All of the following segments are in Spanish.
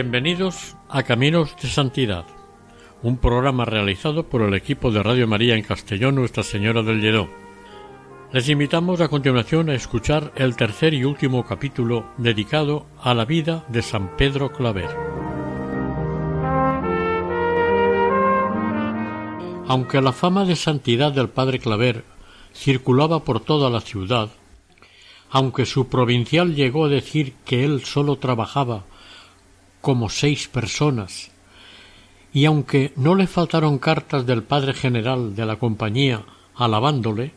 Bienvenidos a Caminos de Santidad, un programa realizado por el equipo de Radio María en Castellón Nuestra Señora del Lledó. Les invitamos a continuación a escuchar el tercer y último capítulo dedicado a la vida de San Pedro Claver. Aunque la fama de santidad del padre Claver circulaba por toda la ciudad, aunque su provincial llegó a decir que él solo trabajaba como seis personas, y aunque no le faltaron cartas del padre general de la compañía alabándole,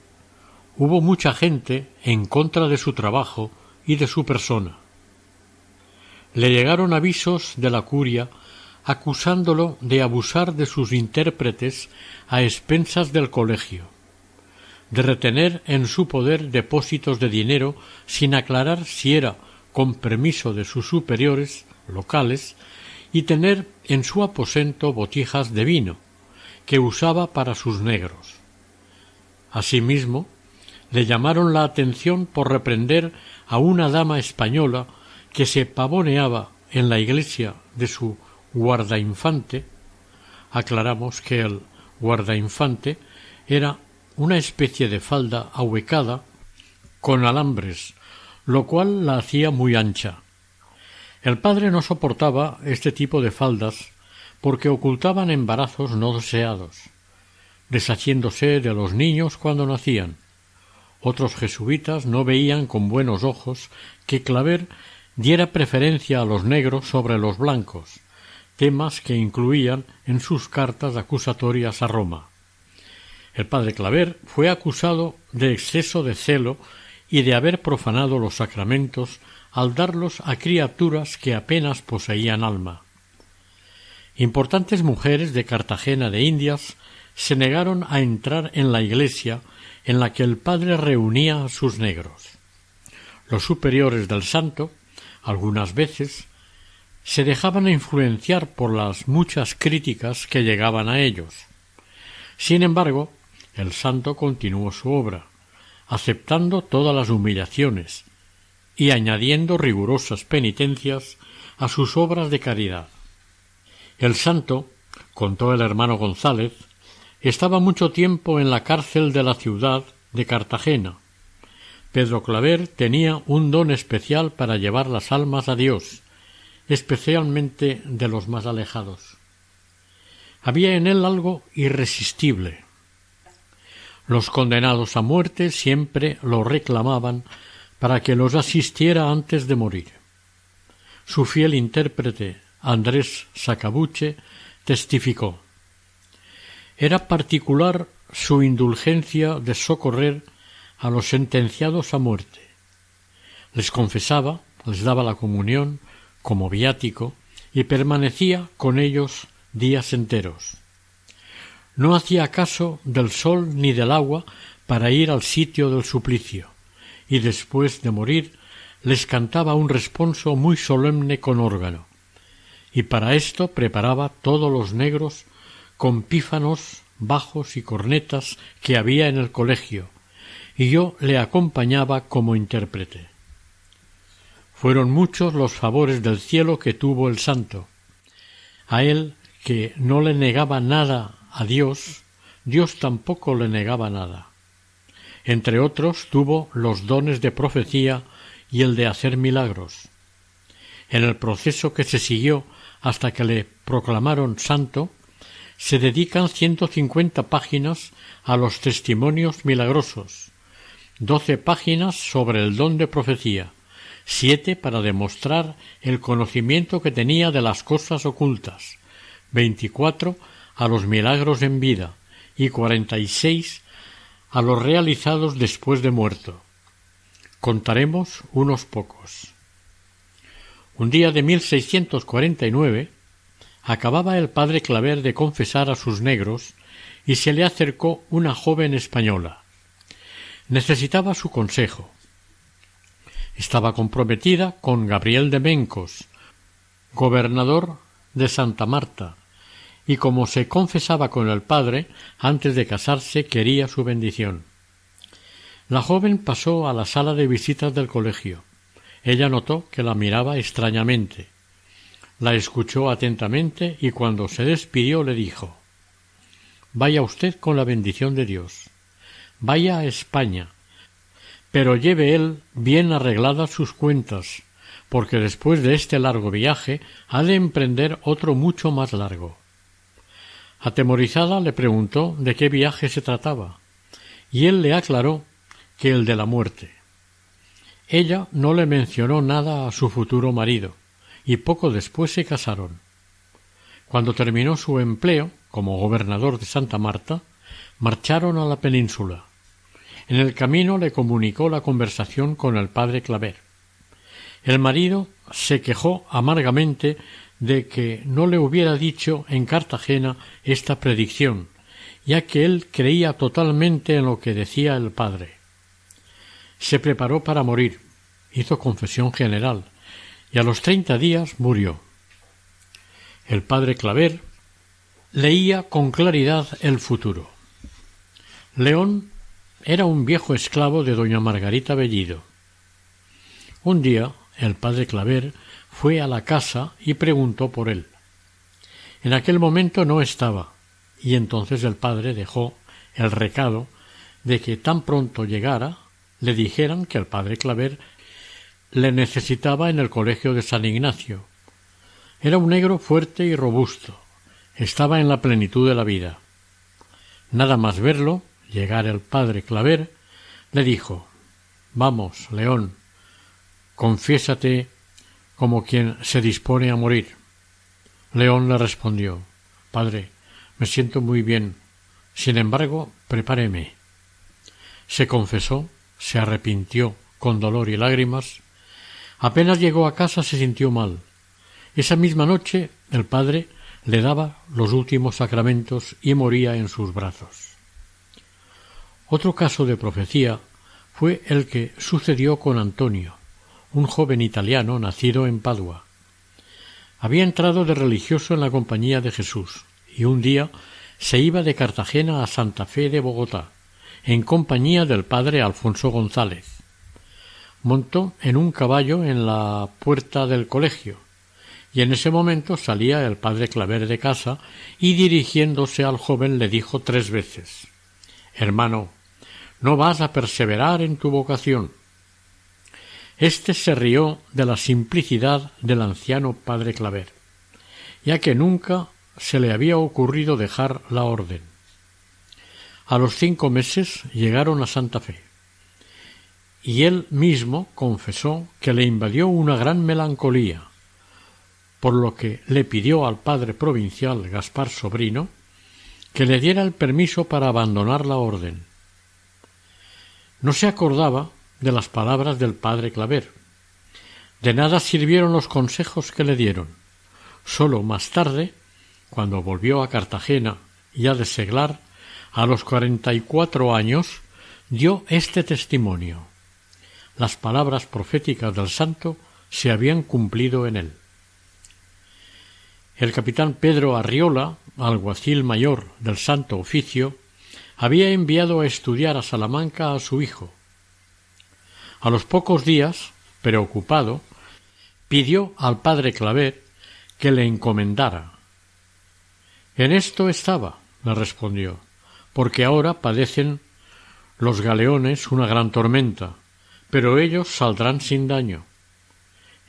hubo mucha gente en contra de su trabajo y de su persona. Le llegaron avisos de la curia acusándolo de abusar de sus intérpretes a expensas del colegio, de retener en su poder depósitos de dinero sin aclarar si era con permiso de sus superiores locales y tener en su aposento botijas de vino, que usaba para sus negros. Asimismo, le llamaron la atención por reprender a una dama española que se pavoneaba en la iglesia de su guardainfante. Aclaramos que el guardainfante era una especie de falda ahuecada con alambres, lo cual la hacía muy ancha, el padre no soportaba este tipo de faldas porque ocultaban embarazos no deseados, deshaciéndose de los niños cuando nacían. Otros jesuitas no veían con buenos ojos que Claver diera preferencia a los negros sobre los blancos, temas que incluían en sus cartas acusatorias a Roma. El padre Claver fue acusado de exceso de celo y de haber profanado los sacramentos al darlos a criaturas que apenas poseían alma. Importantes mujeres de Cartagena de Indias se negaron a entrar en la iglesia en la que el padre reunía a sus negros. Los superiores del santo, algunas veces, se dejaban influenciar por las muchas críticas que llegaban a ellos. Sin embargo, el santo continuó su obra, aceptando todas las humillaciones, y añadiendo rigurosas penitencias a sus obras de caridad. El santo, contó el hermano González, estaba mucho tiempo en la cárcel de la ciudad de Cartagena. Pedro Claver tenía un don especial para llevar las almas a Dios, especialmente de los más alejados. Había en él algo irresistible. Los condenados a muerte siempre lo reclamaban para que los asistiera antes de morir. Su fiel intérprete, Andrés Sacabuche, testificó Era particular su indulgencia de socorrer a los sentenciados a muerte. Les confesaba, les daba la comunión como viático y permanecía con ellos días enteros. No hacía caso del sol ni del agua para ir al sitio del suplicio y después de morir les cantaba un responso muy solemne con órgano, y para esto preparaba todos los negros con pífanos, bajos y cornetas que había en el colegio, y yo le acompañaba como intérprete. Fueron muchos los favores del cielo que tuvo el santo. A él, que no le negaba nada a Dios, Dios tampoco le negaba nada. Entre otros tuvo los dones de profecía y el de hacer milagros. En el proceso que se siguió hasta que le proclamaron santo, se dedican ciento cincuenta páginas a los testimonios milagrosos, doce páginas sobre el don de profecía, siete para demostrar el conocimiento que tenía de las cosas ocultas, veinticuatro a los milagros en vida y cuarenta y seis a los realizados después de muerto. Contaremos unos pocos. Un día de 1649 acababa el padre Claver de confesar a sus negros y se le acercó una joven española. Necesitaba su consejo. Estaba comprometida con Gabriel de Mencos, gobernador de Santa Marta, y como se confesaba con el padre, antes de casarse quería su bendición. La joven pasó a la sala de visitas del colegio. Ella notó que la miraba extrañamente. La escuchó atentamente y cuando se despidió le dijo Vaya usted con la bendición de Dios. Vaya a España, pero lleve él bien arregladas sus cuentas, porque después de este largo viaje ha de emprender otro mucho más largo. Atemorizada le preguntó de qué viaje se trataba, y él le aclaró que el de la muerte. Ella no le mencionó nada a su futuro marido, y poco después se casaron. Cuando terminó su empleo como gobernador de Santa Marta, marcharon a la península. En el camino le comunicó la conversación con el padre Claver. El marido se quejó amargamente de que no le hubiera dicho en Cartagena esta predicción, ya que él creía totalmente en lo que decía el padre. Se preparó para morir, hizo confesión general, y a los treinta días murió. El padre Claver leía con claridad el futuro. León era un viejo esclavo de doña Margarita Bellido. Un día el padre Claver fue a la casa y preguntó por él. En aquel momento no estaba, y entonces el padre dejó el recado de que tan pronto llegara le dijeran que el padre Claver le necesitaba en el colegio de San Ignacio. Era un negro fuerte y robusto. Estaba en la plenitud de la vida. Nada más verlo, llegar el padre Claver, le dijo Vamos, León, confiésate como quien se dispone a morir. León le respondió Padre, me siento muy bien. Sin embargo, prepáreme. Se confesó, se arrepintió con dolor y lágrimas. Apenas llegó a casa se sintió mal. Esa misma noche el padre le daba los últimos sacramentos y moría en sus brazos. Otro caso de profecía fue el que sucedió con Antonio, un joven italiano nacido en Padua. Había entrado de religioso en la compañía de Jesús y un día se iba de Cartagena a Santa Fe de Bogotá, en compañía del padre Alfonso González. Montó en un caballo en la puerta del colegio, y en ese momento salía el padre Claver de casa y dirigiéndose al joven le dijo tres veces Hermano, no vas a perseverar en tu vocación. Este se rió de la simplicidad del anciano padre Claver, ya que nunca se le había ocurrido dejar la orden. A los cinco meses llegaron a Santa Fe, y él mismo confesó que le invadió una gran melancolía, por lo que le pidió al padre provincial Gaspar Sobrino que le diera el permiso para abandonar la orden. No se acordaba de las palabras del padre Claver. De nada sirvieron los consejos que le dieron. Sólo más tarde, cuando volvió a Cartagena ya de seglar, a los cuarenta y cuatro años, dio este testimonio. Las palabras proféticas del santo se habían cumplido en él. El capitán Pedro Arriola, alguacil mayor del Santo Oficio, había enviado a estudiar a Salamanca a su hijo, a los pocos días, preocupado, pidió al padre Claver que le encomendara. En esto estaba, le respondió, porque ahora padecen los galeones una gran tormenta, pero ellos saldrán sin daño.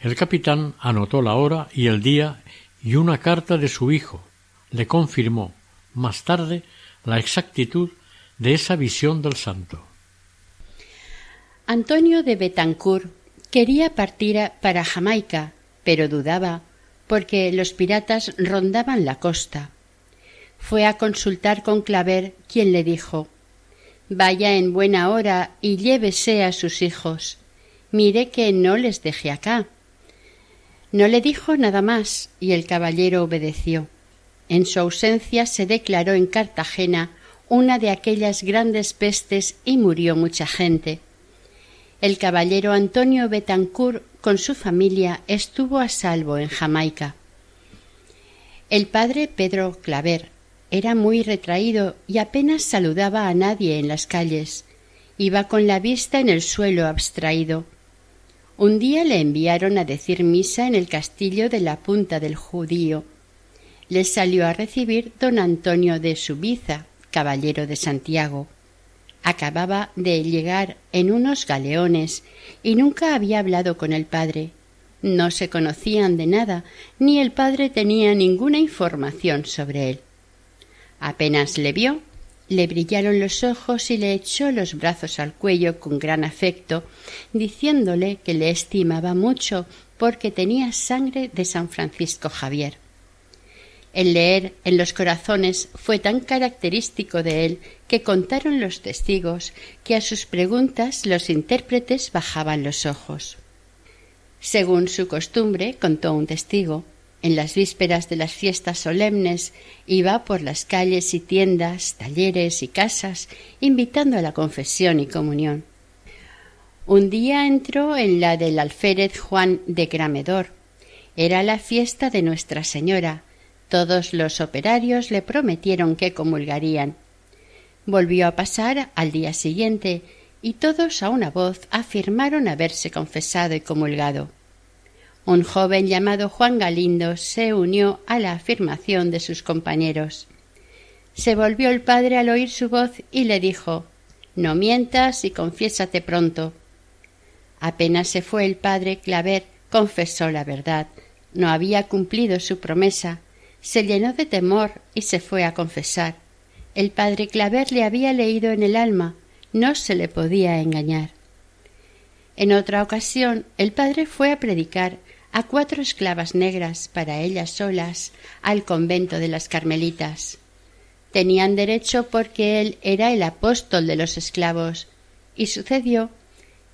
El capitán anotó la hora y el día y una carta de su hijo le confirmó más tarde la exactitud de esa visión del santo. Antonio de Betancourt quería partir para Jamaica, pero dudaba porque los piratas rondaban la costa. Fue a consultar con Claver, quien le dijo Vaya en buena hora y llévese a sus hijos. Mire que no les deje acá. No le dijo nada más y el caballero obedeció. En su ausencia se declaró en Cartagena una de aquellas grandes pestes y murió mucha gente. El caballero Antonio Betancourt con su familia estuvo a salvo en Jamaica. El padre Pedro Claver era muy retraído y apenas saludaba a nadie en las calles. Iba con la vista en el suelo abstraído. Un día le enviaron a decir misa en el castillo de la Punta del Judío. Le salió a recibir don Antonio de Subiza, caballero de Santiago. Acababa de llegar en unos galeones y nunca había hablado con el padre. No se conocían de nada, ni el padre tenía ninguna información sobre él. Apenas le vio, le brillaron los ojos y le echó los brazos al cuello con gran afecto, diciéndole que le estimaba mucho porque tenía sangre de San Francisco Javier. El leer en los corazones fue tan característico de él que contaron los testigos que a sus preguntas los intérpretes bajaban los ojos. Según su costumbre, contó un testigo, en las vísperas de las fiestas solemnes iba por las calles y tiendas, talleres y casas, invitando a la confesión y comunión. Un día entró en la del alférez Juan de Gramedor. Era la fiesta de Nuestra Señora, todos los operarios le prometieron que comulgarían. Volvió a pasar al día siguiente y todos a una voz afirmaron haberse confesado y comulgado. Un joven llamado Juan Galindo se unió a la afirmación de sus compañeros. Se volvió el padre al oír su voz y le dijo No mientas y confiésate pronto. Apenas se fue el padre Claver, confesó la verdad. No había cumplido su promesa, se llenó de temor y se fue a confesar. El padre Claver le había leído en el alma, no se le podía engañar. En otra ocasión el padre fue a predicar a cuatro esclavas negras para ellas solas al convento de las Carmelitas. Tenían derecho porque él era el apóstol de los esclavos, y sucedió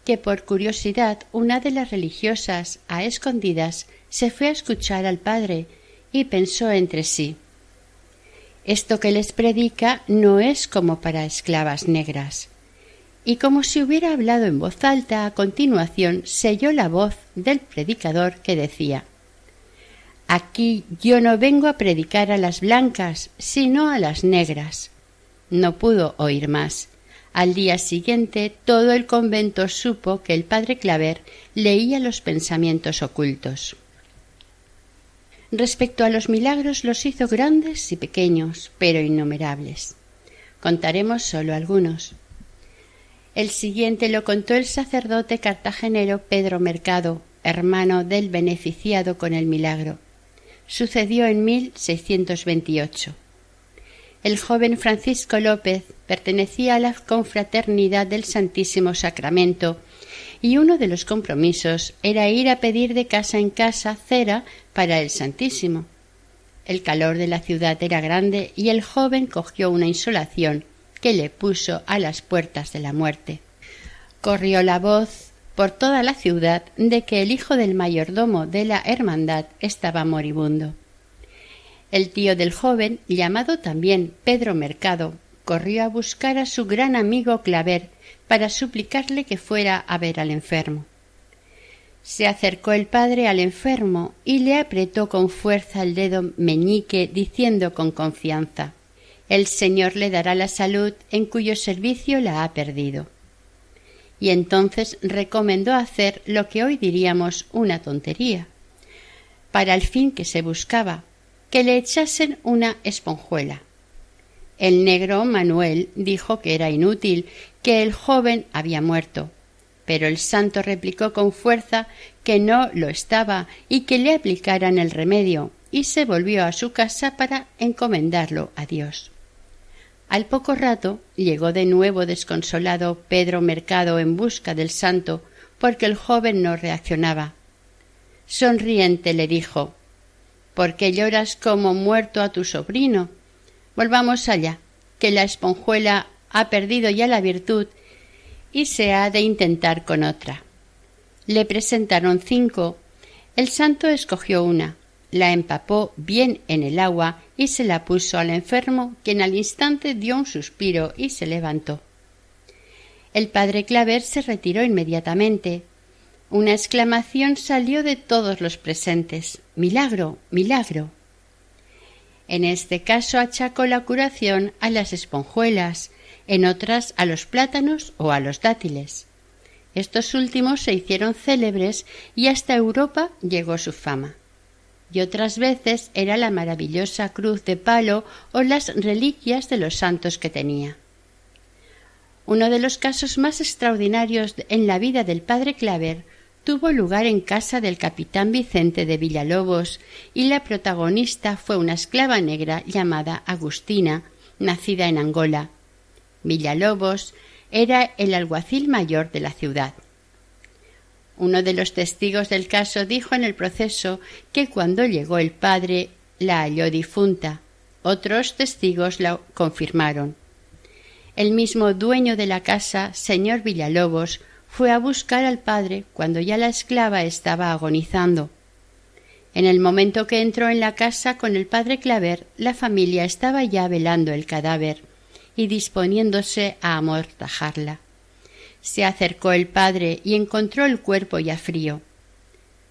que por curiosidad una de las religiosas a escondidas se fue a escuchar al padre y pensó entre sí Esto que les predica no es como para esclavas negras. Y como si hubiera hablado en voz alta, a continuación se oyó la voz del predicador que decía Aquí yo no vengo a predicar a las blancas, sino a las negras. No pudo oír más. Al día siguiente todo el convento supo que el padre Claver leía los pensamientos ocultos. Respecto a los milagros los hizo grandes y pequeños, pero innumerables. Contaremos solo algunos. El siguiente lo contó el sacerdote cartagenero Pedro Mercado, hermano del beneficiado con el milagro. Sucedió en 1628. El joven Francisco López pertenecía a la confraternidad del Santísimo Sacramento y uno de los compromisos era ir a pedir de casa en casa cera para el Santísimo. El calor de la ciudad era grande y el joven cogió una insolación que le puso a las puertas de la muerte. Corrió la voz por toda la ciudad de que el hijo del mayordomo de la hermandad estaba moribundo. El tío del joven, llamado también Pedro Mercado, corrió a buscar a su gran amigo Claver para suplicarle que fuera a ver al enfermo. Se acercó el padre al enfermo y le apretó con fuerza el dedo meñique, diciendo con confianza El Señor le dará la salud en cuyo servicio la ha perdido. Y entonces recomendó hacer lo que hoy diríamos una tontería, para el fin que se buscaba, que le echasen una esponjuela. El negro Manuel dijo que era inútil, que el joven había muerto. Pero el santo replicó con fuerza que no lo estaba y que le aplicaran el remedio, y se volvió a su casa para encomendarlo a Dios. Al poco rato llegó de nuevo desconsolado Pedro Mercado en busca del santo, porque el joven no reaccionaba. Sonriente le dijo ¿Por qué lloras como muerto a tu sobrino? Volvamos allá, que la esponjuela ha perdido ya la virtud y se ha de intentar con otra. Le presentaron cinco. El santo escogió una, la empapó bien en el agua y se la puso al enfermo, quien al instante dio un suspiro y se levantó. El padre Claver se retiró inmediatamente. Una exclamación salió de todos los presentes. Milagro. milagro. En este caso achacó la curación a las esponjuelas, en otras a los plátanos o a los dátiles. Estos últimos se hicieron célebres y hasta Europa llegó su fama. Y otras veces era la maravillosa cruz de palo o las reliquias de los santos que tenía. Uno de los casos más extraordinarios en la vida del padre Claver tuvo lugar en casa del capitán Vicente de Villalobos y la protagonista fue una esclava negra llamada Agustina, nacida en Angola. Villalobos era el alguacil mayor de la ciudad. Uno de los testigos del caso dijo en el proceso que cuando llegó el padre la halló difunta. Otros testigos la confirmaron. El mismo dueño de la casa, señor Villalobos, fue a buscar al padre cuando ya la esclava estaba agonizando. En el momento que entró en la casa con el padre Claver, la familia estaba ya velando el cadáver y disponiéndose a amortajarla. Se acercó el padre y encontró el cuerpo ya frío.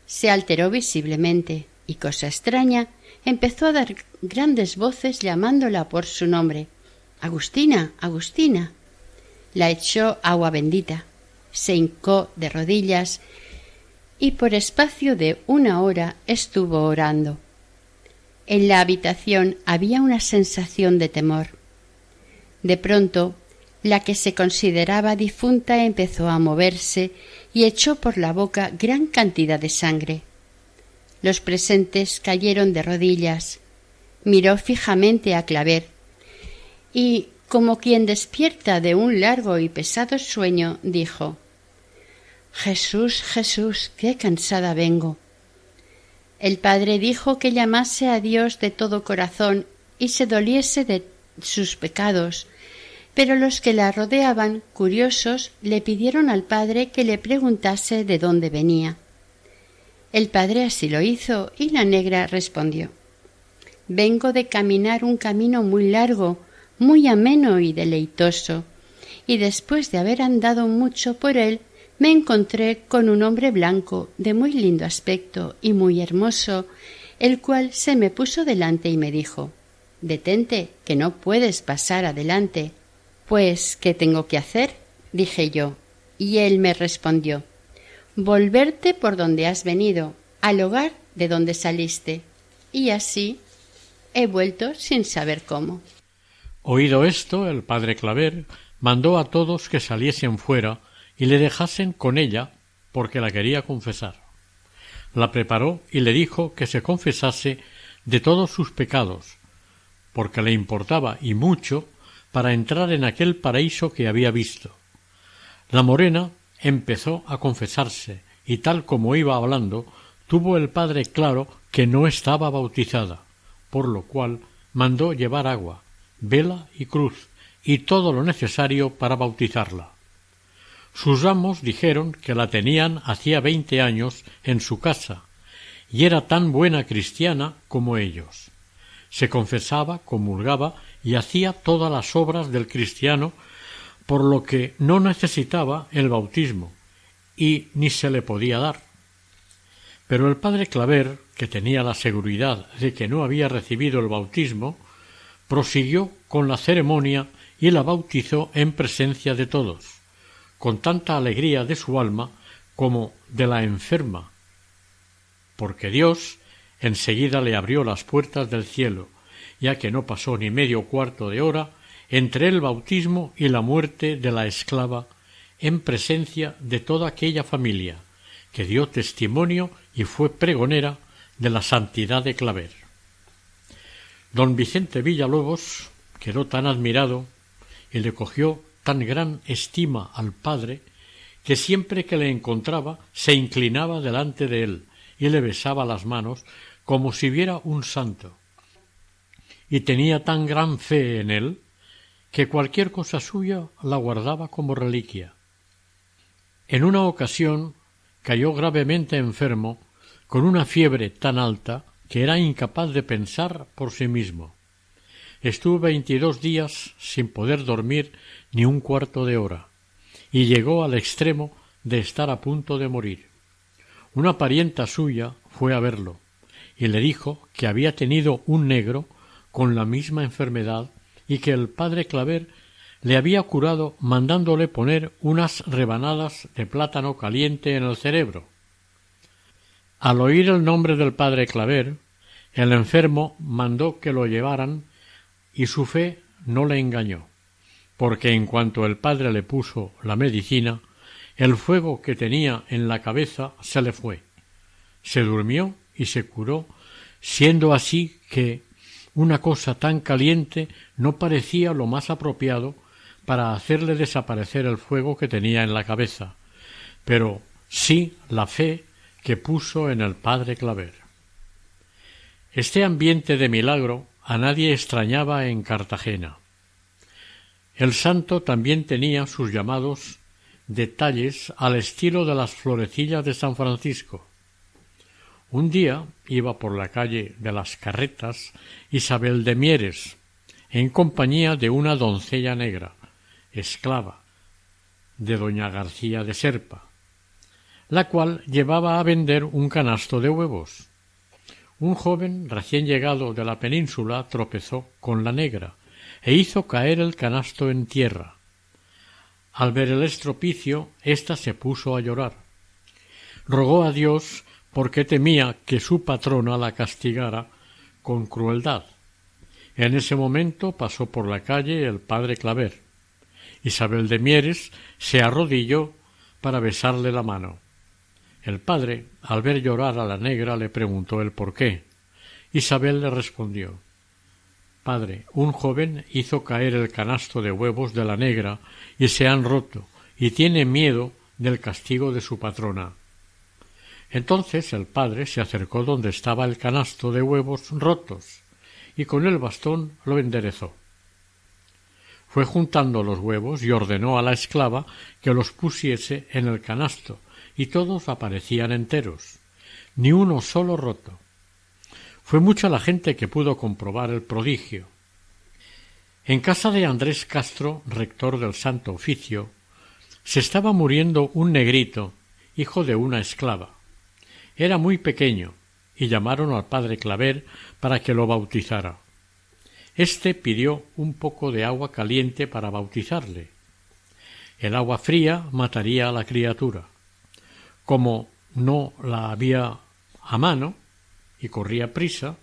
Se alteró visiblemente y, cosa extraña, empezó a dar grandes voces llamándola por su nombre. Agustina, Agustina. La echó agua bendita se hincó de rodillas y por espacio de una hora estuvo orando. En la habitación había una sensación de temor. De pronto, la que se consideraba difunta empezó a moverse y echó por la boca gran cantidad de sangre. Los presentes cayeron de rodillas. Miró fijamente a Claver y, como quien despierta de un largo y pesado sueño, dijo Jesús, Jesús, qué cansada vengo. El padre dijo que llamase a Dios de todo corazón y se doliese de sus pecados, pero los que la rodeaban, curiosos, le pidieron al padre que le preguntase de dónde venía. El padre así lo hizo y la negra respondió Vengo de caminar un camino muy largo, muy ameno y deleitoso, y después de haber andado mucho por él, me encontré con un hombre blanco de muy lindo aspecto y muy hermoso, el cual se me puso delante y me dijo Detente, que no puedes pasar adelante. Pues, ¿qué tengo que hacer? dije yo, y él me respondió Volverte por donde has venido, al hogar de donde saliste. Y así he vuelto sin saber cómo. Oído esto, el padre Claver mandó a todos que saliesen fuera y le dejasen con ella porque la quería confesar. La preparó y le dijo que se confesase de todos sus pecados, porque le importaba y mucho para entrar en aquel paraíso que había visto. La morena empezó a confesarse y tal como iba hablando, tuvo el padre claro que no estaba bautizada, por lo cual mandó llevar agua, vela y cruz y todo lo necesario para bautizarla. Sus amos dijeron que la tenían hacía veinte años en su casa, y era tan buena cristiana como ellos. Se confesaba, comulgaba y hacía todas las obras del cristiano, por lo que no necesitaba el bautismo, y ni se le podía dar. Pero el padre Claver, que tenía la seguridad de que no había recibido el bautismo, prosiguió con la ceremonia y la bautizó en presencia de todos con tanta alegría de su alma como de la enferma, porque Dios enseguida le abrió las puertas del cielo, ya que no pasó ni medio cuarto de hora entre el bautismo y la muerte de la esclava en presencia de toda aquella familia que dio testimonio y fue pregonera de la santidad de Claver. Don Vicente Villalobos quedó tan admirado y le cogió tan gran estima al padre que siempre que le encontraba se inclinaba delante de él y le besaba las manos como si viera un santo. Y tenía tan gran fe en él que cualquier cosa suya la guardaba como reliquia. En una ocasión cayó gravemente enfermo con una fiebre tan alta que era incapaz de pensar por sí mismo. Estuvo veintidós días sin poder dormir ni un cuarto de hora, y llegó al extremo de estar a punto de morir. Una parienta suya fue a verlo, y le dijo que había tenido un negro con la misma enfermedad y que el padre Claver le había curado mandándole poner unas rebanadas de plátano caliente en el cerebro. Al oír el nombre del padre Claver, el enfermo mandó que lo llevaran y su fe no le engañó, porque en cuanto el padre le puso la medicina, el fuego que tenía en la cabeza se le fue. Se durmió y se curó, siendo así que una cosa tan caliente no parecía lo más apropiado para hacerle desaparecer el fuego que tenía en la cabeza, pero sí la fe que puso en el padre Claver. Este ambiente de milagro a nadie extrañaba en Cartagena. El santo también tenía sus llamados detalles al estilo de las florecillas de San Francisco. Un día iba por la calle de las Carretas Isabel de Mieres, en compañía de una doncella negra, esclava de doña García de Serpa, la cual llevaba a vender un canasto de huevos. Un joven recién llegado de la península tropezó con la negra e hizo caer el canasto en tierra. Al ver el estropicio, ésta se puso a llorar. Rogó a Dios porque temía que su patrona la castigara con crueldad. En ese momento pasó por la calle el padre Claver. Isabel de Mieres se arrodilló para besarle la mano. El padre, al ver llorar a la negra, le preguntó el por qué. Isabel le respondió Padre, un joven hizo caer el canasto de huevos de la negra y se han roto, y tiene miedo del castigo de su patrona. Entonces el padre se acercó donde estaba el canasto de huevos rotos, y con el bastón lo enderezó fue juntando los huevos y ordenó a la esclava que los pusiese en el canasto, y todos aparecían enteros, ni uno solo roto. Fue mucha la gente que pudo comprobar el prodigio. En casa de Andrés Castro, rector del Santo Oficio, se estaba muriendo un negrito, hijo de una esclava. Era muy pequeño, y llamaron al padre Claver para que lo bautizara. Este pidió un poco de agua caliente para bautizarle. El agua fría mataría a la criatura. Como no la había a mano y corría prisa,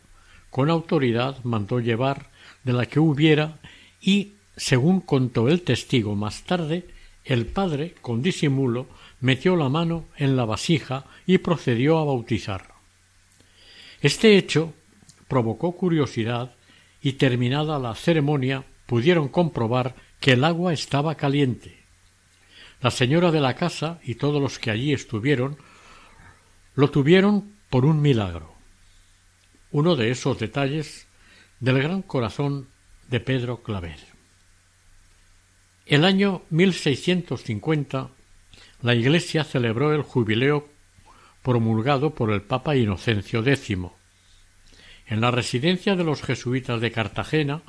con autoridad mandó llevar de la que hubiera y, según contó el testigo más tarde, el padre, con disimulo, metió la mano en la vasija y procedió a bautizar. Este hecho provocó curiosidad y terminada la ceremonia pudieron comprobar que el agua estaba caliente. La señora de la casa y todos los que allí estuvieron lo tuvieron por un milagro. Uno de esos detalles del gran corazón de Pedro Claver. El año 1650 la Iglesia celebró el jubileo promulgado por el Papa Inocencio X en la residencia de los jesuitas de Cartagena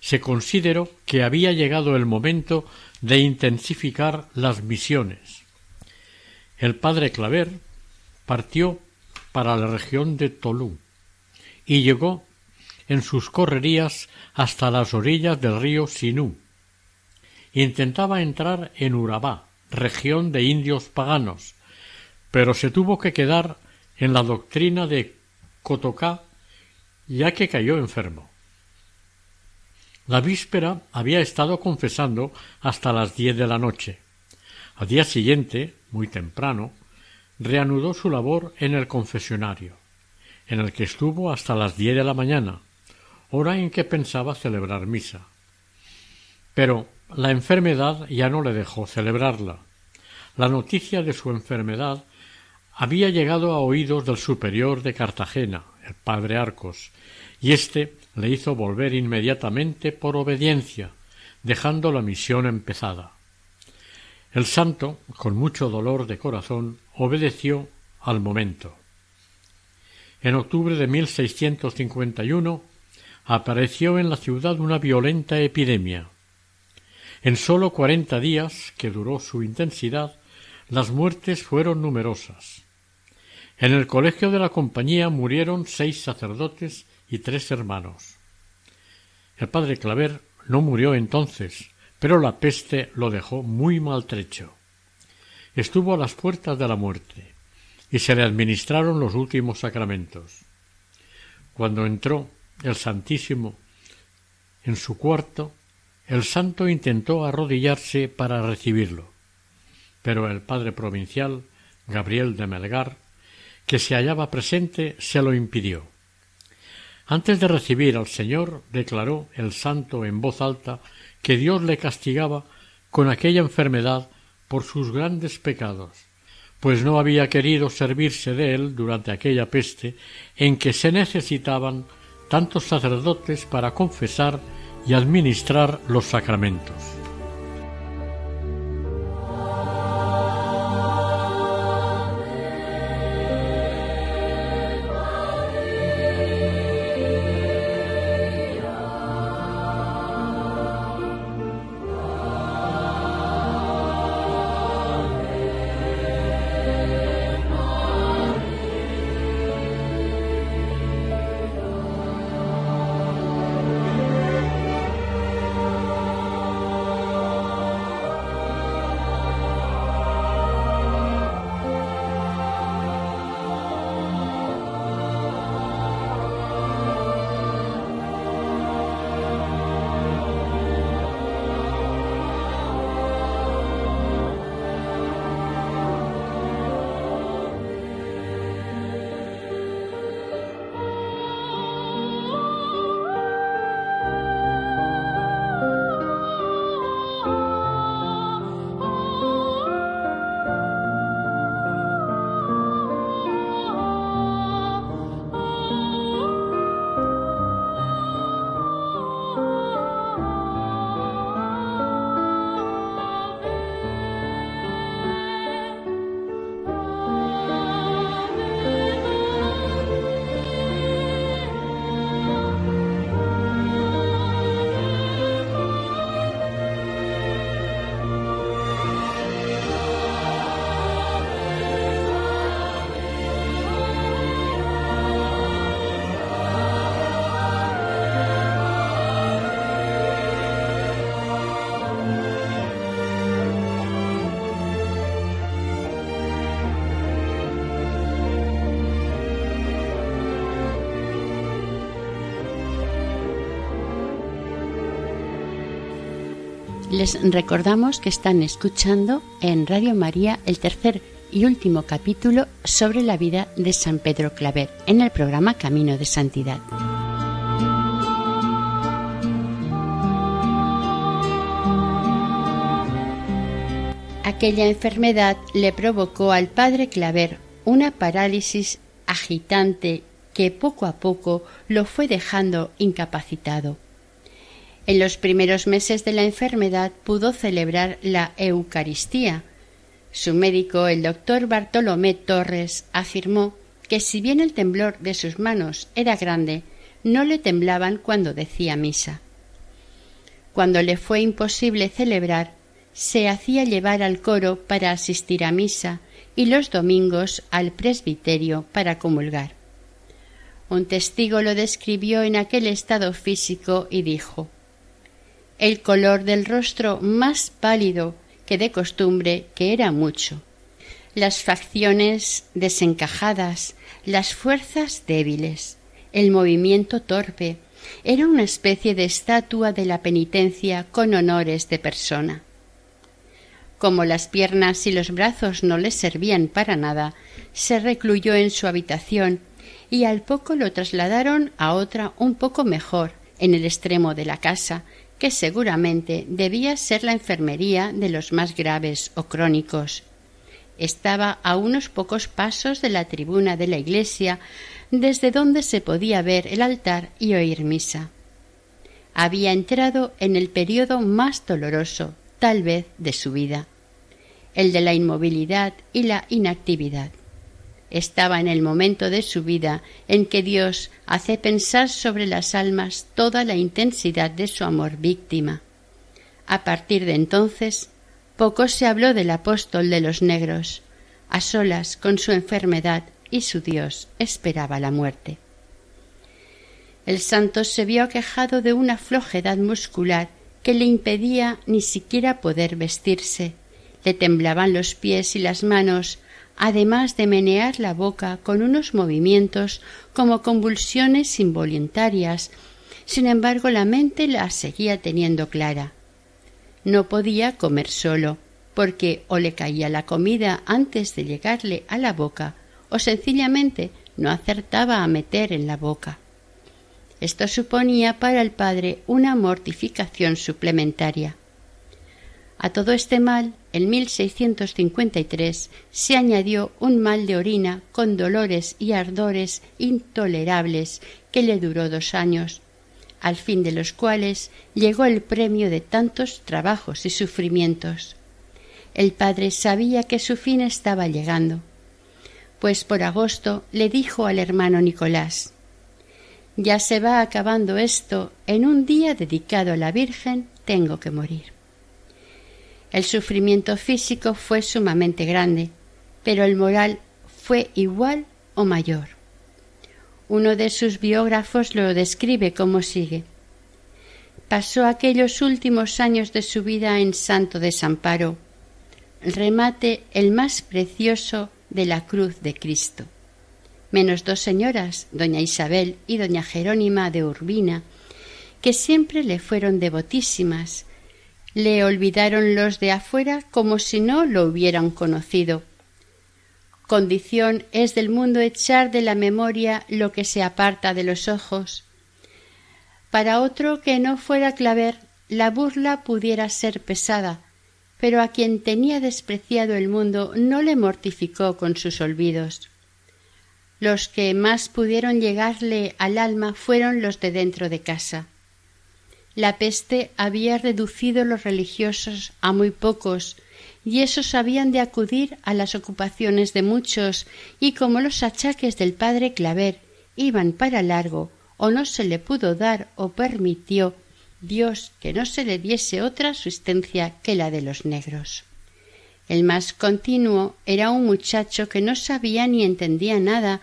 se consideró que había llegado el momento de intensificar las misiones. El padre Claver partió para la región de Tolú y llegó en sus correrías hasta las orillas del río Sinú. Intentaba entrar en Urabá, región de indios paganos, pero se tuvo que quedar en la doctrina de Cotocá ya que cayó enfermo. La víspera había estado confesando hasta las diez de la noche. Al día siguiente, muy temprano, reanudó su labor en el confesionario, en el que estuvo hasta las diez de la mañana, hora en que pensaba celebrar misa. Pero la enfermedad ya no le dejó celebrarla. La noticia de su enfermedad había llegado a oídos del superior de Cartagena, el padre Arcos, y éste le hizo volver inmediatamente por obediencia, dejando la misión empezada. El santo, con mucho dolor de corazón, obedeció al momento. En octubre de 1651 apareció en la ciudad una violenta epidemia. En sólo cuarenta días, que duró su intensidad, las muertes fueron numerosas. En el colegio de la compañía murieron seis sacerdotes y tres hermanos. El padre Claver no murió entonces, pero la peste lo dejó muy maltrecho. Estuvo a las puertas de la muerte y se le administraron los últimos sacramentos. Cuando entró el Santísimo en su cuarto, el santo intentó arrodillarse para recibirlo, pero el padre provincial, Gabriel de Melgar, que se hallaba presente, se lo impidió. Antes de recibir al Señor, declaró el santo en voz alta que Dios le castigaba con aquella enfermedad por sus grandes pecados, pues no había querido servirse de él durante aquella peste en que se necesitaban tantos sacerdotes para confesar y administrar los sacramentos. Les recordamos que están escuchando en Radio María el tercer y último capítulo sobre la vida de San Pedro Claver en el programa Camino de Santidad. Aquella enfermedad le provocó al padre Claver una parálisis agitante que poco a poco lo fue dejando incapacitado. En los primeros meses de la enfermedad pudo celebrar la Eucaristía. Su médico, el doctor Bartolomé Torres, afirmó que si bien el temblor de sus manos era grande, no le temblaban cuando decía misa. Cuando le fue imposible celebrar, se hacía llevar al coro para asistir a misa y los domingos al presbiterio para comulgar. Un testigo lo describió en aquel estado físico y dijo el color del rostro más pálido que de costumbre, que era mucho, las facciones desencajadas, las fuerzas débiles, el movimiento torpe, era una especie de estatua de la penitencia con honores de persona. Como las piernas y los brazos no le servían para nada, se recluyó en su habitación y al poco lo trasladaron a otra un poco mejor, en el extremo de la casa, que seguramente debía ser la enfermería de los más graves o crónicos. Estaba a unos pocos pasos de la tribuna de la iglesia, desde donde se podía ver el altar y oír misa. había entrado en el periodo más doloroso, tal vez, de su vida, el de la inmovilidad y la inactividad. Estaba en el momento de su vida en que Dios hace pensar sobre las almas toda la intensidad de su amor víctima. A partir de entonces, poco se habló del apóstol de los negros. A solas con su enfermedad y su Dios esperaba la muerte. El santo se vio aquejado de una flojedad muscular que le impedía ni siquiera poder vestirse. Le temblaban los pies y las manos, además de menear la boca con unos movimientos como convulsiones involuntarias. Sin embargo, la mente la seguía teniendo clara. No podía comer solo, porque o le caía la comida antes de llegarle a la boca, o sencillamente no acertaba a meter en la boca. Esto suponía para el padre una mortificación suplementaria. A todo este mal, en 1653 se añadió un mal de orina con dolores y ardores intolerables que le duró dos años, al fin de los cuales llegó el premio de tantos trabajos y sufrimientos. El padre sabía que su fin estaba llegando, pues por agosto le dijo al hermano Nicolás ya se va acabando esto, en un día dedicado a la Virgen tengo que morir. El sufrimiento físico fue sumamente grande, pero el moral fue igual o mayor. Uno de sus biógrafos lo describe como sigue. Pasó aquellos últimos años de su vida en santo desamparo, remate el más precioso de la cruz de Cristo menos dos señoras, doña Isabel y doña Jerónima de Urbina, que siempre le fueron devotísimas. Le olvidaron los de afuera como si no lo hubieran conocido. Condición es del mundo echar de la memoria lo que se aparta de los ojos. Para otro que no fuera claver, la burla pudiera ser pesada, pero a quien tenía despreciado el mundo no le mortificó con sus olvidos. Los que más pudieron llegarle al alma fueron los de dentro de casa. La peste había reducido los religiosos a muy pocos, y esos habían de acudir a las ocupaciones de muchos, y como los achaques del padre Claver iban para largo, o no se le pudo dar o permitió Dios que no se le diese otra asistencia que la de los negros. El más continuo era un muchacho que no sabía ni entendía nada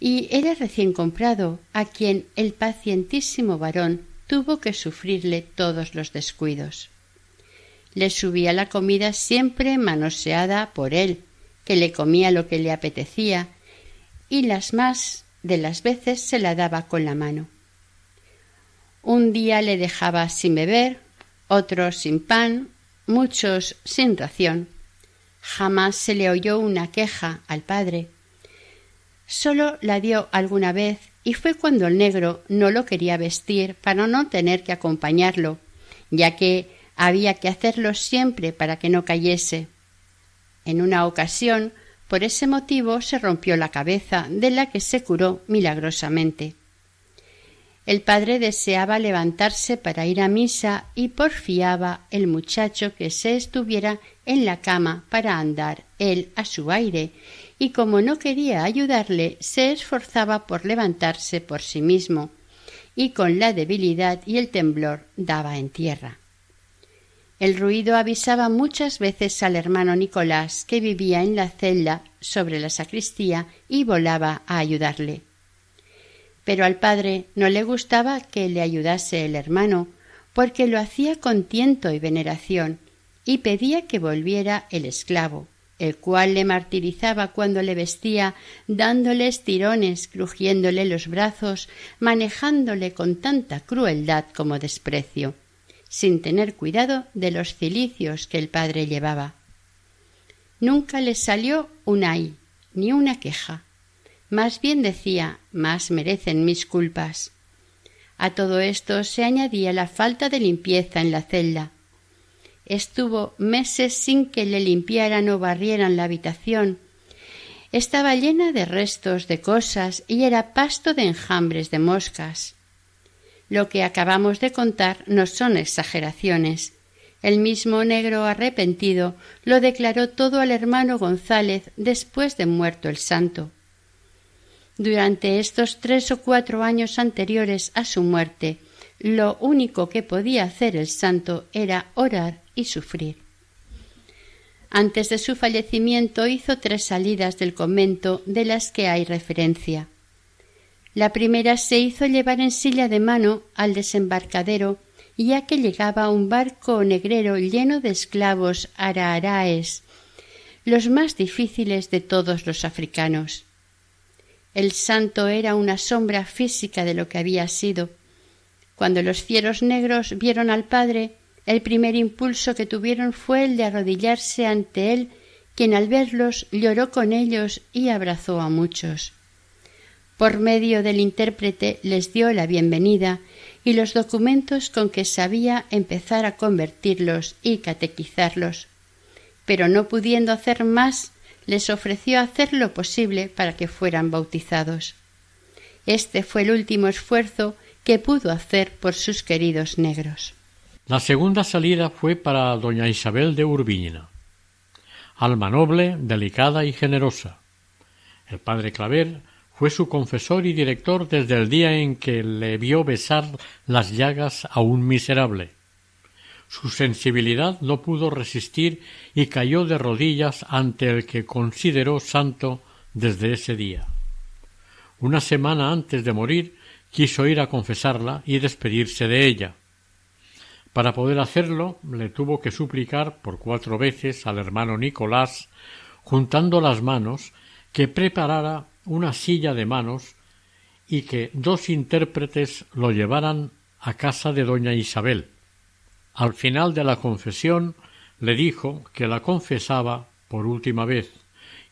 y era recién comprado, a quien el pacientísimo varón tuvo que sufrirle todos los descuidos. Le subía la comida siempre manoseada por él, que le comía lo que le apetecía, y las más de las veces se la daba con la mano. Un día le dejaba sin beber, otros sin pan, muchos sin ración, Jamás se le oyó una queja al padre. Solo la dio alguna vez y fue cuando el negro no lo quería vestir para no tener que acompañarlo, ya que había que hacerlo siempre para que no cayese. En una ocasión, por ese motivo, se rompió la cabeza, de la que se curó milagrosamente. El padre deseaba levantarse para ir a misa y porfiaba el muchacho que se estuviera en la cama para andar él a su aire, y como no quería ayudarle, se esforzaba por levantarse por sí mismo, y con la debilidad y el temblor daba en tierra. El ruido avisaba muchas veces al hermano Nicolás, que vivía en la celda sobre la sacristía, y volaba a ayudarle pero al padre no le gustaba que le ayudase el hermano, porque lo hacía con tiento y veneración, y pedía que volviera el esclavo, el cual le martirizaba cuando le vestía, dándole estirones, crujiéndole los brazos, manejándole con tanta crueldad como desprecio, sin tener cuidado de los cilicios que el padre llevaba. Nunca le salió un ay, ni una queja, más bien decía más merecen mis culpas. A todo esto se añadía la falta de limpieza en la celda. Estuvo meses sin que le limpiaran o barrieran la habitación. Estaba llena de restos de cosas y era pasto de enjambres de moscas. Lo que acabamos de contar no son exageraciones. El mismo negro arrepentido lo declaró todo al hermano González después de muerto el santo. Durante estos tres o cuatro años anteriores a su muerte, lo único que podía hacer el santo era orar y sufrir. Antes de su fallecimiento hizo tres salidas del convento de las que hay referencia. La primera se hizo llevar en silla de mano al desembarcadero, ya que llegaba un barco negrero lleno de esclavos araaraes, los más difíciles de todos los africanos. El santo era una sombra física de lo que había sido. Cuando los cielos negros vieron al Padre, el primer impulso que tuvieron fue el de arrodillarse ante él, quien al verlos lloró con ellos y abrazó a muchos. Por medio del intérprete les dio la bienvenida y los documentos con que sabía empezar a convertirlos y catequizarlos. Pero no pudiendo hacer más, les ofreció hacer lo posible para que fueran bautizados. Este fue el último esfuerzo que pudo hacer por sus queridos negros. La segunda salida fue para doña Isabel de Urbina, alma noble, delicada y generosa. El padre Claver fue su confesor y director desde el día en que le vio besar las llagas a un miserable. Su sensibilidad no pudo resistir y cayó de rodillas ante el que consideró santo desde ese día. Una semana antes de morir quiso ir a confesarla y despedirse de ella. Para poder hacerlo le tuvo que suplicar por cuatro veces al hermano Nicolás, juntando las manos, que preparara una silla de manos y que dos intérpretes lo llevaran a casa de doña Isabel. Al final de la confesión le dijo que la confesaba por última vez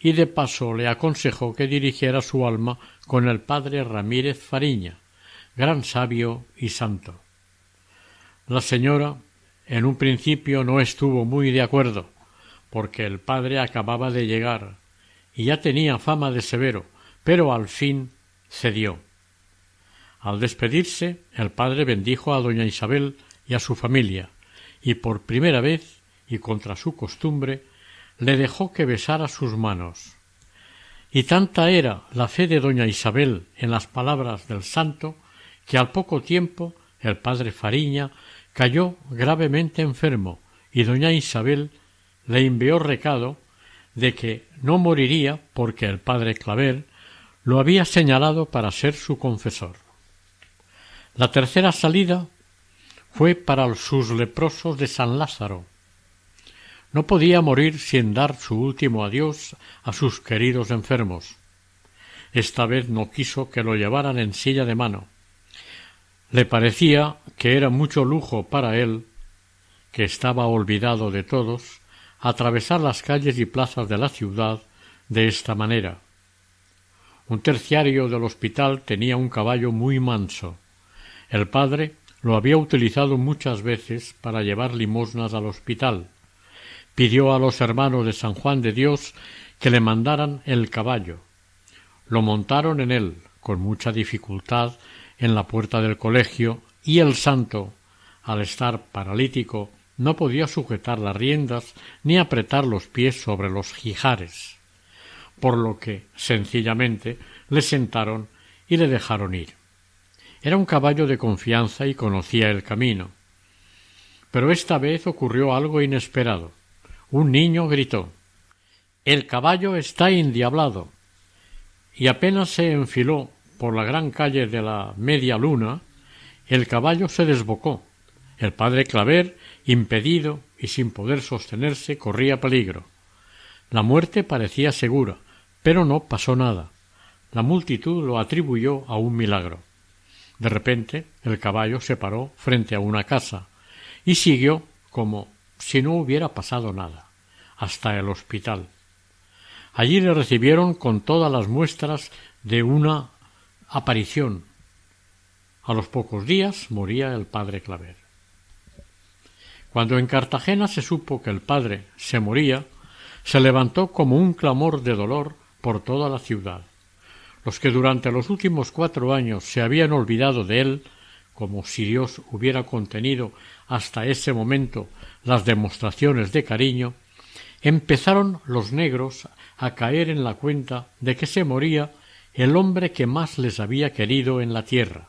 y de paso le aconsejó que dirigiera su alma con el padre Ramírez Fariña, gran sabio y santo. La señora en un principio no estuvo muy de acuerdo, porque el padre acababa de llegar y ya tenía fama de severo, pero al fin cedió. Al despedirse, el padre bendijo a doña Isabel y a su familia, y por primera vez, y contra su costumbre, le dejó que besara sus manos. Y tanta era la fe de doña Isabel en las palabras del santo, que al poco tiempo el padre Fariña cayó gravemente enfermo, y doña Isabel le envió recado de que no moriría porque el padre Claver lo había señalado para ser su confesor. La tercera salida fue para sus leprosos de San Lázaro. No podía morir sin dar su último adiós a sus queridos enfermos. Esta vez no quiso que lo llevaran en silla de mano. Le parecía que era mucho lujo para él, que estaba olvidado de todos, atravesar las calles y plazas de la ciudad de esta manera. Un terciario del hospital tenía un caballo muy manso. El padre lo había utilizado muchas veces para llevar limosnas al hospital. Pidió a los hermanos de San Juan de Dios que le mandaran el caballo. Lo montaron en él, con mucha dificultad, en la puerta del colegio, y el santo, al estar paralítico, no podía sujetar las riendas ni apretar los pies sobre los jijares por lo que sencillamente le sentaron y le dejaron ir. Era un caballo de confianza y conocía el camino. Pero esta vez ocurrió algo inesperado. Un niño gritó El caballo está indiablado. Y apenas se enfiló por la gran calle de la media luna, el caballo se desbocó. El padre Claver, impedido y sin poder sostenerse, corría peligro. La muerte parecía segura, pero no pasó nada. La multitud lo atribuyó a un milagro. De repente el caballo se paró frente a una casa y siguió como si no hubiera pasado nada, hasta el hospital. Allí le recibieron con todas las muestras de una aparición. A los pocos días moría el padre Claver. Cuando en Cartagena se supo que el padre se moría, se levantó como un clamor de dolor por toda la ciudad. Los que durante los últimos cuatro años se habían olvidado de él como si Dios hubiera contenido hasta ese momento las demostraciones de cariño, empezaron los negros a caer en la cuenta de que se moría el hombre que más les había querido en la tierra.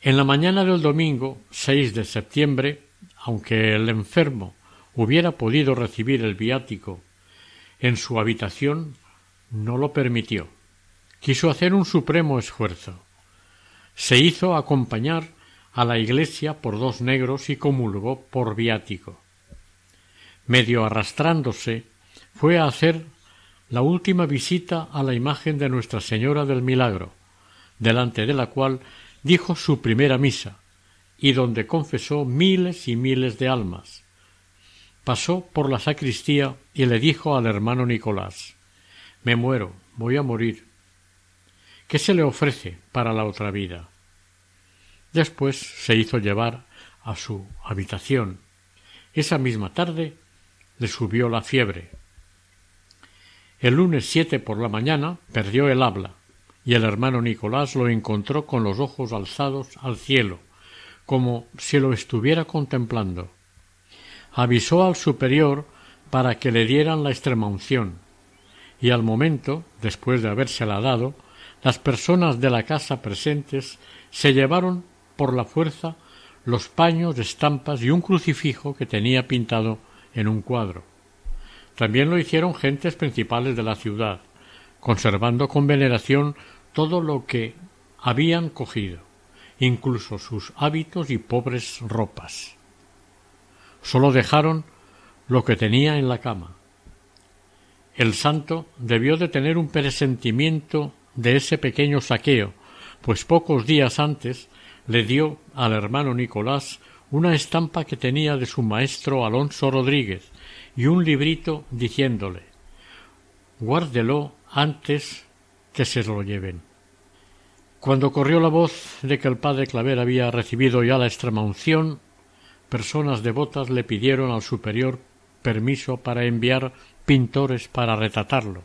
En la mañana del domingo 6 de septiembre, aunque el enfermo hubiera podido recibir el viático en su habitación, no lo permitió. Quiso hacer un supremo esfuerzo. Se hizo acompañar a la iglesia por dos negros y comulgó por viático. Medio arrastrándose, fue a hacer la última visita a la imagen de Nuestra Señora del Milagro, delante de la cual dijo su primera misa, y donde confesó miles y miles de almas. Pasó por la sacristía y le dijo al hermano Nicolás Me muero, voy a morir. ¿Qué se le ofrece para la otra vida? Después se hizo llevar a su habitación. Esa misma tarde le subió la fiebre. El lunes siete por la mañana perdió el habla, y el hermano Nicolás lo encontró con los ojos alzados al cielo, como si lo estuviera contemplando. Avisó al superior para que le dieran la extremaunción, y al momento, después de habérsela dado, las personas de la casa presentes se llevaron por la fuerza los paños, estampas y un crucifijo que tenía pintado en un cuadro. También lo hicieron gentes principales de la ciudad, conservando con veneración todo lo que habían cogido, incluso sus hábitos y pobres ropas. Sólo dejaron lo que tenía en la cama. El santo debió de tener un presentimiento de ese pequeño saqueo, pues pocos días antes le dio al hermano Nicolás una estampa que tenía de su maestro Alonso Rodríguez y un librito diciéndole Guárdelo antes que se lo lleven. Cuando corrió la voz de que el padre Claver había recibido ya la extremaunción, personas devotas le pidieron al superior permiso para enviar pintores para retratarlo.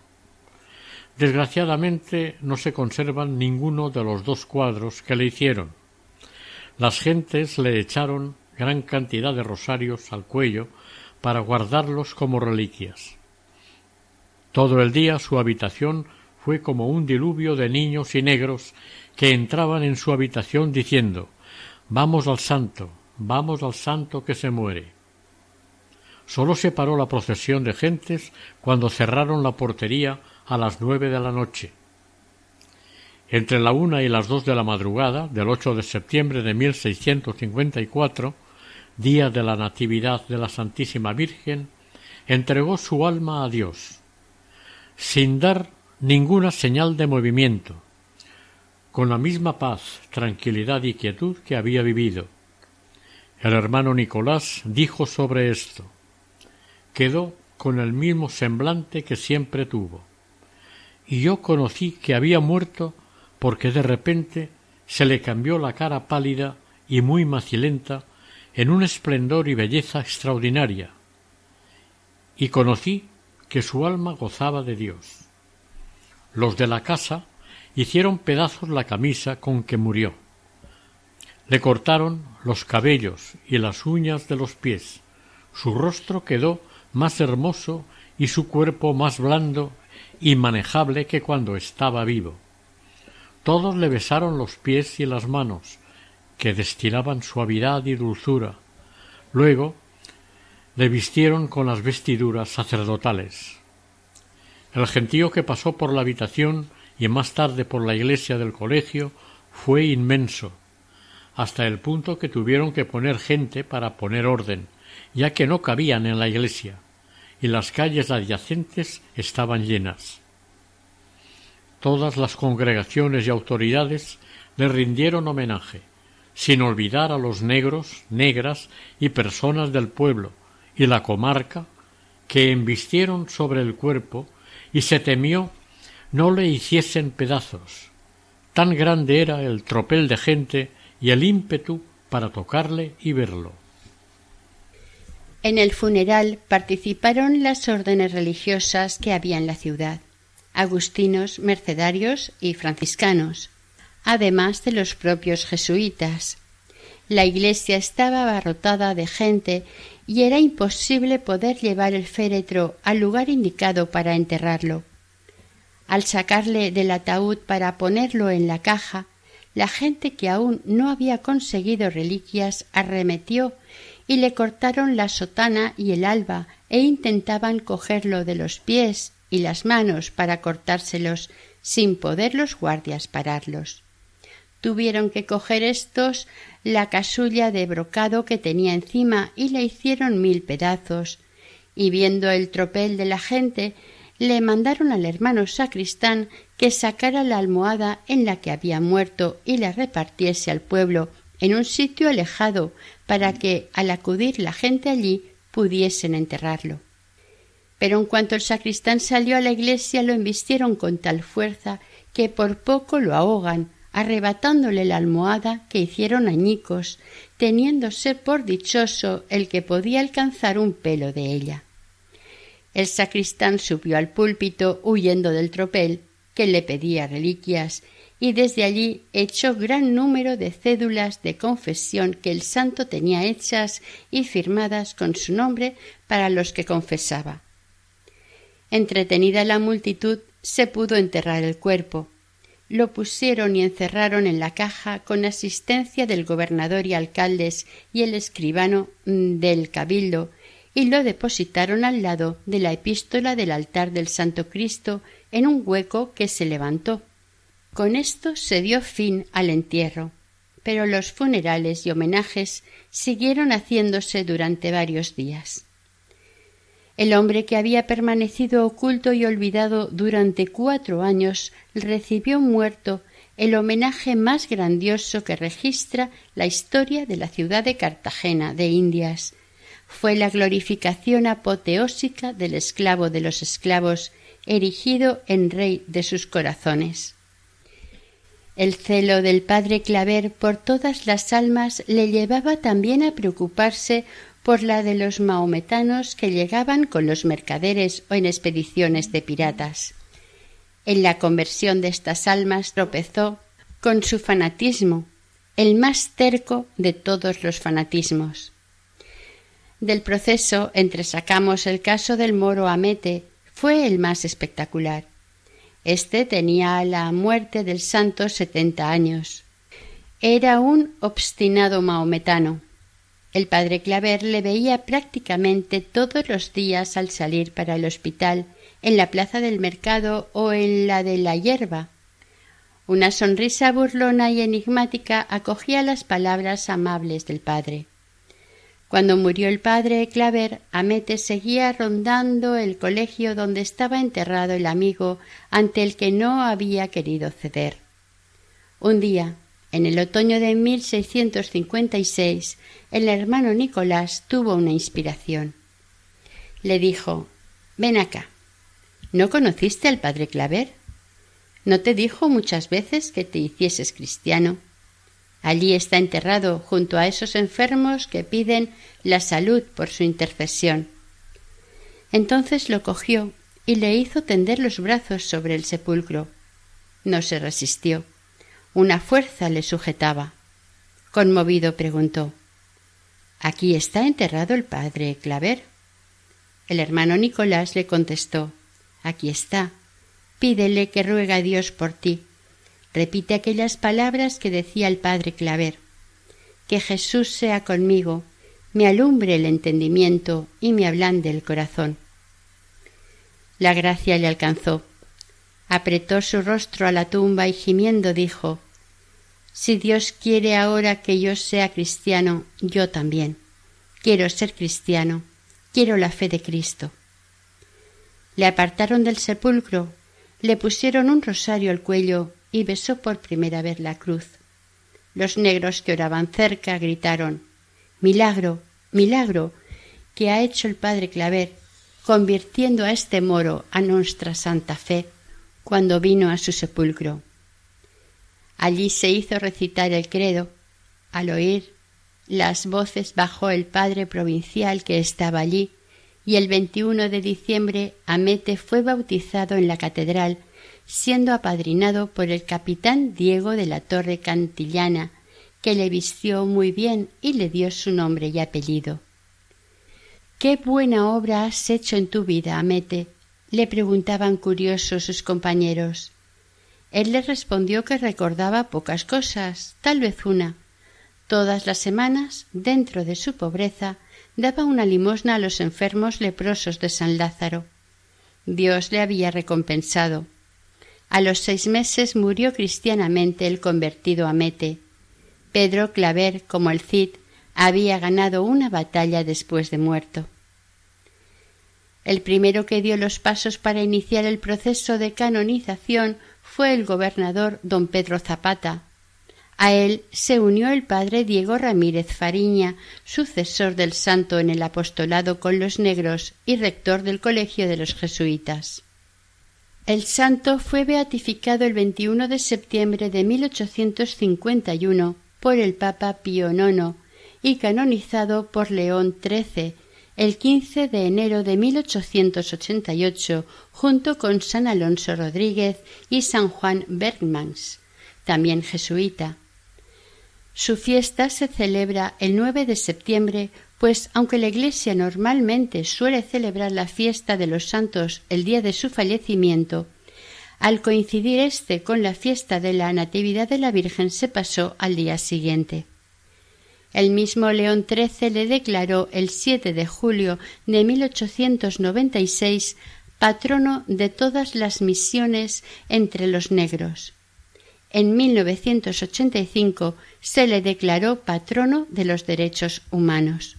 Desgraciadamente no se conservan ninguno de los dos cuadros que le hicieron. Las gentes le echaron gran cantidad de rosarios al cuello para guardarlos como reliquias. Todo el día su habitación fue como un diluvio de niños y negros que entraban en su habitación diciendo Vamos al santo, vamos al santo que se muere. Sólo se paró la procesión de gentes cuando cerraron la portería a las nueve de la noche. Entre la una y las dos de la madrugada del 8 de septiembre de 1654, día de la Natividad de la Santísima Virgen, entregó su alma a Dios, sin dar ninguna señal de movimiento, con la misma paz, tranquilidad y quietud que había vivido. El hermano Nicolás dijo sobre esto quedó con el mismo semblante que siempre tuvo. Y yo conocí que había muerto porque de repente se le cambió la cara pálida y muy macilenta en un esplendor y belleza extraordinaria, y conocí que su alma gozaba de Dios. Los de la casa hicieron pedazos la camisa con que murió. Le cortaron los cabellos y las uñas de los pies. Su rostro quedó más hermoso y su cuerpo más blando y manejable que cuando estaba vivo. Todos le besaron los pies y las manos, que destilaban suavidad y dulzura. Luego le vistieron con las vestiduras sacerdotales. El gentío que pasó por la habitación y más tarde por la iglesia del colegio fue inmenso, hasta el punto que tuvieron que poner gente para poner orden, ya que no cabían en la iglesia, y las calles adyacentes estaban llenas. Todas las congregaciones y autoridades le rindieron homenaje, sin olvidar a los negros, negras y personas del pueblo y la comarca que embistieron sobre el cuerpo y se temió no le hiciesen pedazos. Tan grande era el tropel de gente y el ímpetu para tocarle y verlo. En el funeral participaron las órdenes religiosas que había en la ciudad agustinos, mercedarios y franciscanos. Además de los propios jesuitas. La iglesia estaba abarrotada de gente y era imposible poder llevar el féretro al lugar indicado para enterrarlo. Al sacarle del ataúd para ponerlo en la caja, la gente que aún no había conseguido reliquias arremetió y le cortaron la sotana y el alba e intentaban cogerlo de los pies y las manos para cortárselos sin poder los guardias pararlos. Tuvieron que coger estos la casulla de brocado que tenía encima y le hicieron mil pedazos, y viendo el tropel de la gente, le mandaron al hermano sacristán que sacara la almohada en la que había muerto y la repartiese al pueblo en un sitio alejado para que, al acudir la gente allí, pudiesen enterrarlo. Pero en cuanto el sacristán salió a la iglesia lo embistieron con tal fuerza que por poco lo ahogan, arrebatándole la almohada que hicieron añicos, teniéndose por dichoso el que podía alcanzar un pelo de ella. El sacristán subió al púlpito huyendo del tropel, que le pedía reliquias, y desde allí echó gran número de cédulas de confesión que el santo tenía hechas y firmadas con su nombre para los que confesaba. Entretenida la multitud, se pudo enterrar el cuerpo, lo pusieron y encerraron en la caja con asistencia del gobernador y alcaldes y el escribano mm, del cabildo y lo depositaron al lado de la epístola del altar del Santo Cristo en un hueco que se levantó. Con esto se dio fin al entierro, pero los funerales y homenajes siguieron haciéndose durante varios días. El hombre que había permanecido oculto y olvidado durante cuatro años recibió muerto el homenaje más grandioso que registra la historia de la ciudad de Cartagena de Indias. Fue la glorificación apoteósica del esclavo de los esclavos, erigido en rey de sus corazones. El celo del padre Claver por todas las almas le llevaba también a preocuparse por la de los maometanos que llegaban con los mercaderes o en expediciones de piratas. En la conversión de estas almas tropezó con su fanatismo, el más terco de todos los fanatismos. Del proceso entresacamos el caso del moro Amete, fue el más espectacular. Este tenía a la muerte del santo setenta años. Era un obstinado maometano. El padre Claver le veía prácticamente todos los días al salir para el hospital, en la plaza del mercado o en la de la hierba. Una sonrisa burlona y enigmática acogía las palabras amables del padre. Cuando murió el padre Claver, Amete seguía rondando el colegio donde estaba enterrado el amigo ante el que no había querido ceder. Un día, en el otoño de 1656, el hermano Nicolás tuvo una inspiración. Le dijo Ven acá. ¿No conociste al padre Claver? ¿No te dijo muchas veces que te hicieses cristiano? Allí está enterrado junto a esos enfermos que piden la salud por su intercesión. Entonces lo cogió y le hizo tender los brazos sobre el sepulcro. No se resistió. Una fuerza le sujetaba. Conmovido preguntó Aquí está enterrado el padre Claver. El hermano Nicolás le contestó Aquí está. Pídele que ruega a Dios por ti. Repite aquellas palabras que decía el padre Claver. Que Jesús sea conmigo, me alumbre el entendimiento y me ablande el corazón. La gracia le alcanzó. Apretó su rostro a la tumba y gimiendo dijo si Dios quiere ahora que yo sea cristiano, yo también. Quiero ser cristiano, quiero la fe de Cristo. Le apartaron del sepulcro, le pusieron un rosario al cuello y besó por primera vez la cruz. Los negros que oraban cerca gritaron Milagro, milagro, que ha hecho el padre Claver, convirtiendo a este moro a nuestra santa fe, cuando vino a su sepulcro. Allí se hizo recitar el credo. Al oír las voces bajó el padre provincial que estaba allí, y el 21 de diciembre Amete fue bautizado en la catedral siendo apadrinado por el capitán Diego de la Torre Cantillana, que le vistió muy bien y le dio su nombre y apellido. ¿Qué buena obra has hecho en tu vida, Amete? le preguntaban curiosos sus compañeros. Él les respondió que recordaba pocas cosas, tal vez una. Todas las semanas, dentro de su pobreza, daba una limosna a los enfermos leprosos de San Lázaro. Dios le había recompensado. A los seis meses murió cristianamente el convertido Amete. Pedro Claver, como el Cid, había ganado una batalla después de muerto. El primero que dio los pasos para iniciar el proceso de canonización fue el gobernador don Pedro Zapata. A él se unió el padre Diego Ramírez Fariña, sucesor del santo en el apostolado con los negros y rector del colegio de los jesuitas. El santo fue beatificado el 21 de septiembre de 1851 por el Papa Pío IX y canonizado por León XIII el 15 de enero de 1888 junto con San Alonso Rodríguez y San Juan Bergmans, también jesuita. Su fiesta se celebra el 9 de septiembre pues aunque la Iglesia normalmente suele celebrar la fiesta de los santos el día de su fallecimiento, al coincidir éste con la fiesta de la Natividad de la Virgen se pasó al día siguiente. El mismo León XIII le declaró el 7 de julio de 1896 patrono de todas las misiones entre los negros. En 1985 se le declaró patrono de los derechos humanos.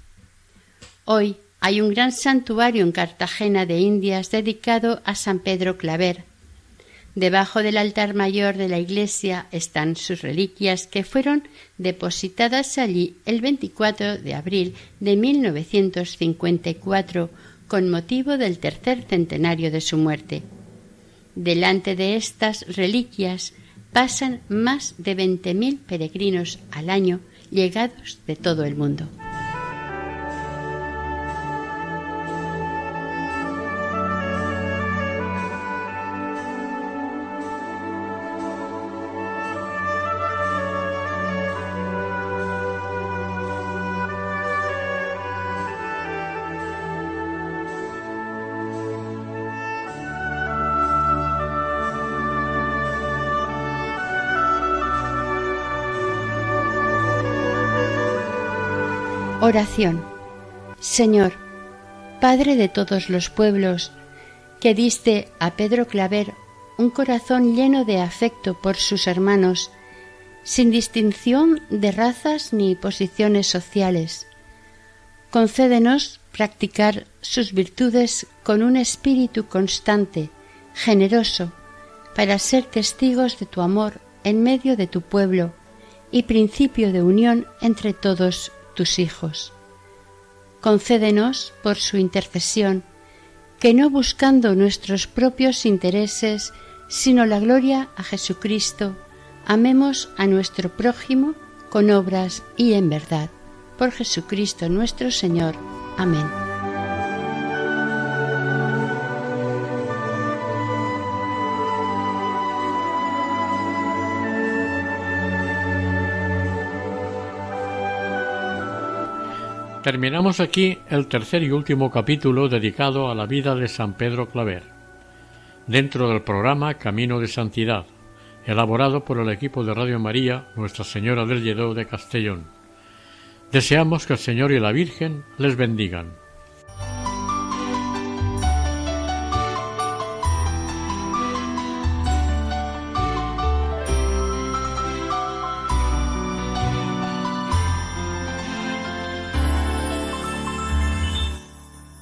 Hoy hay un gran santuario en Cartagena de Indias dedicado a San Pedro Claver. Debajo del altar mayor de la iglesia están sus reliquias que fueron depositadas allí el 24 de abril de 1954 con motivo del tercer centenario de su muerte. Delante de estas reliquias pasan más de veinte mil peregrinos al año llegados de todo el mundo. Oración. Señor, Padre de todos los pueblos, que diste a Pedro Claver un corazón lleno de afecto por sus hermanos, sin distinción de razas ni posiciones sociales. Concédenos practicar sus virtudes con un espíritu constante, generoso, para ser testigos de tu amor en medio de tu pueblo y principio de unión entre todos tus hijos. Concédenos, por su intercesión, que no buscando nuestros propios intereses, sino la gloria a Jesucristo, amemos a nuestro prójimo con obras y en verdad. Por Jesucristo nuestro Señor. Amén. Terminamos aquí el tercer y último capítulo dedicado a la vida de San Pedro Claver, dentro del programa Camino de Santidad, elaborado por el equipo de Radio María Nuestra Señora del Lledó de Castellón. Deseamos que el Señor y la Virgen les bendigan.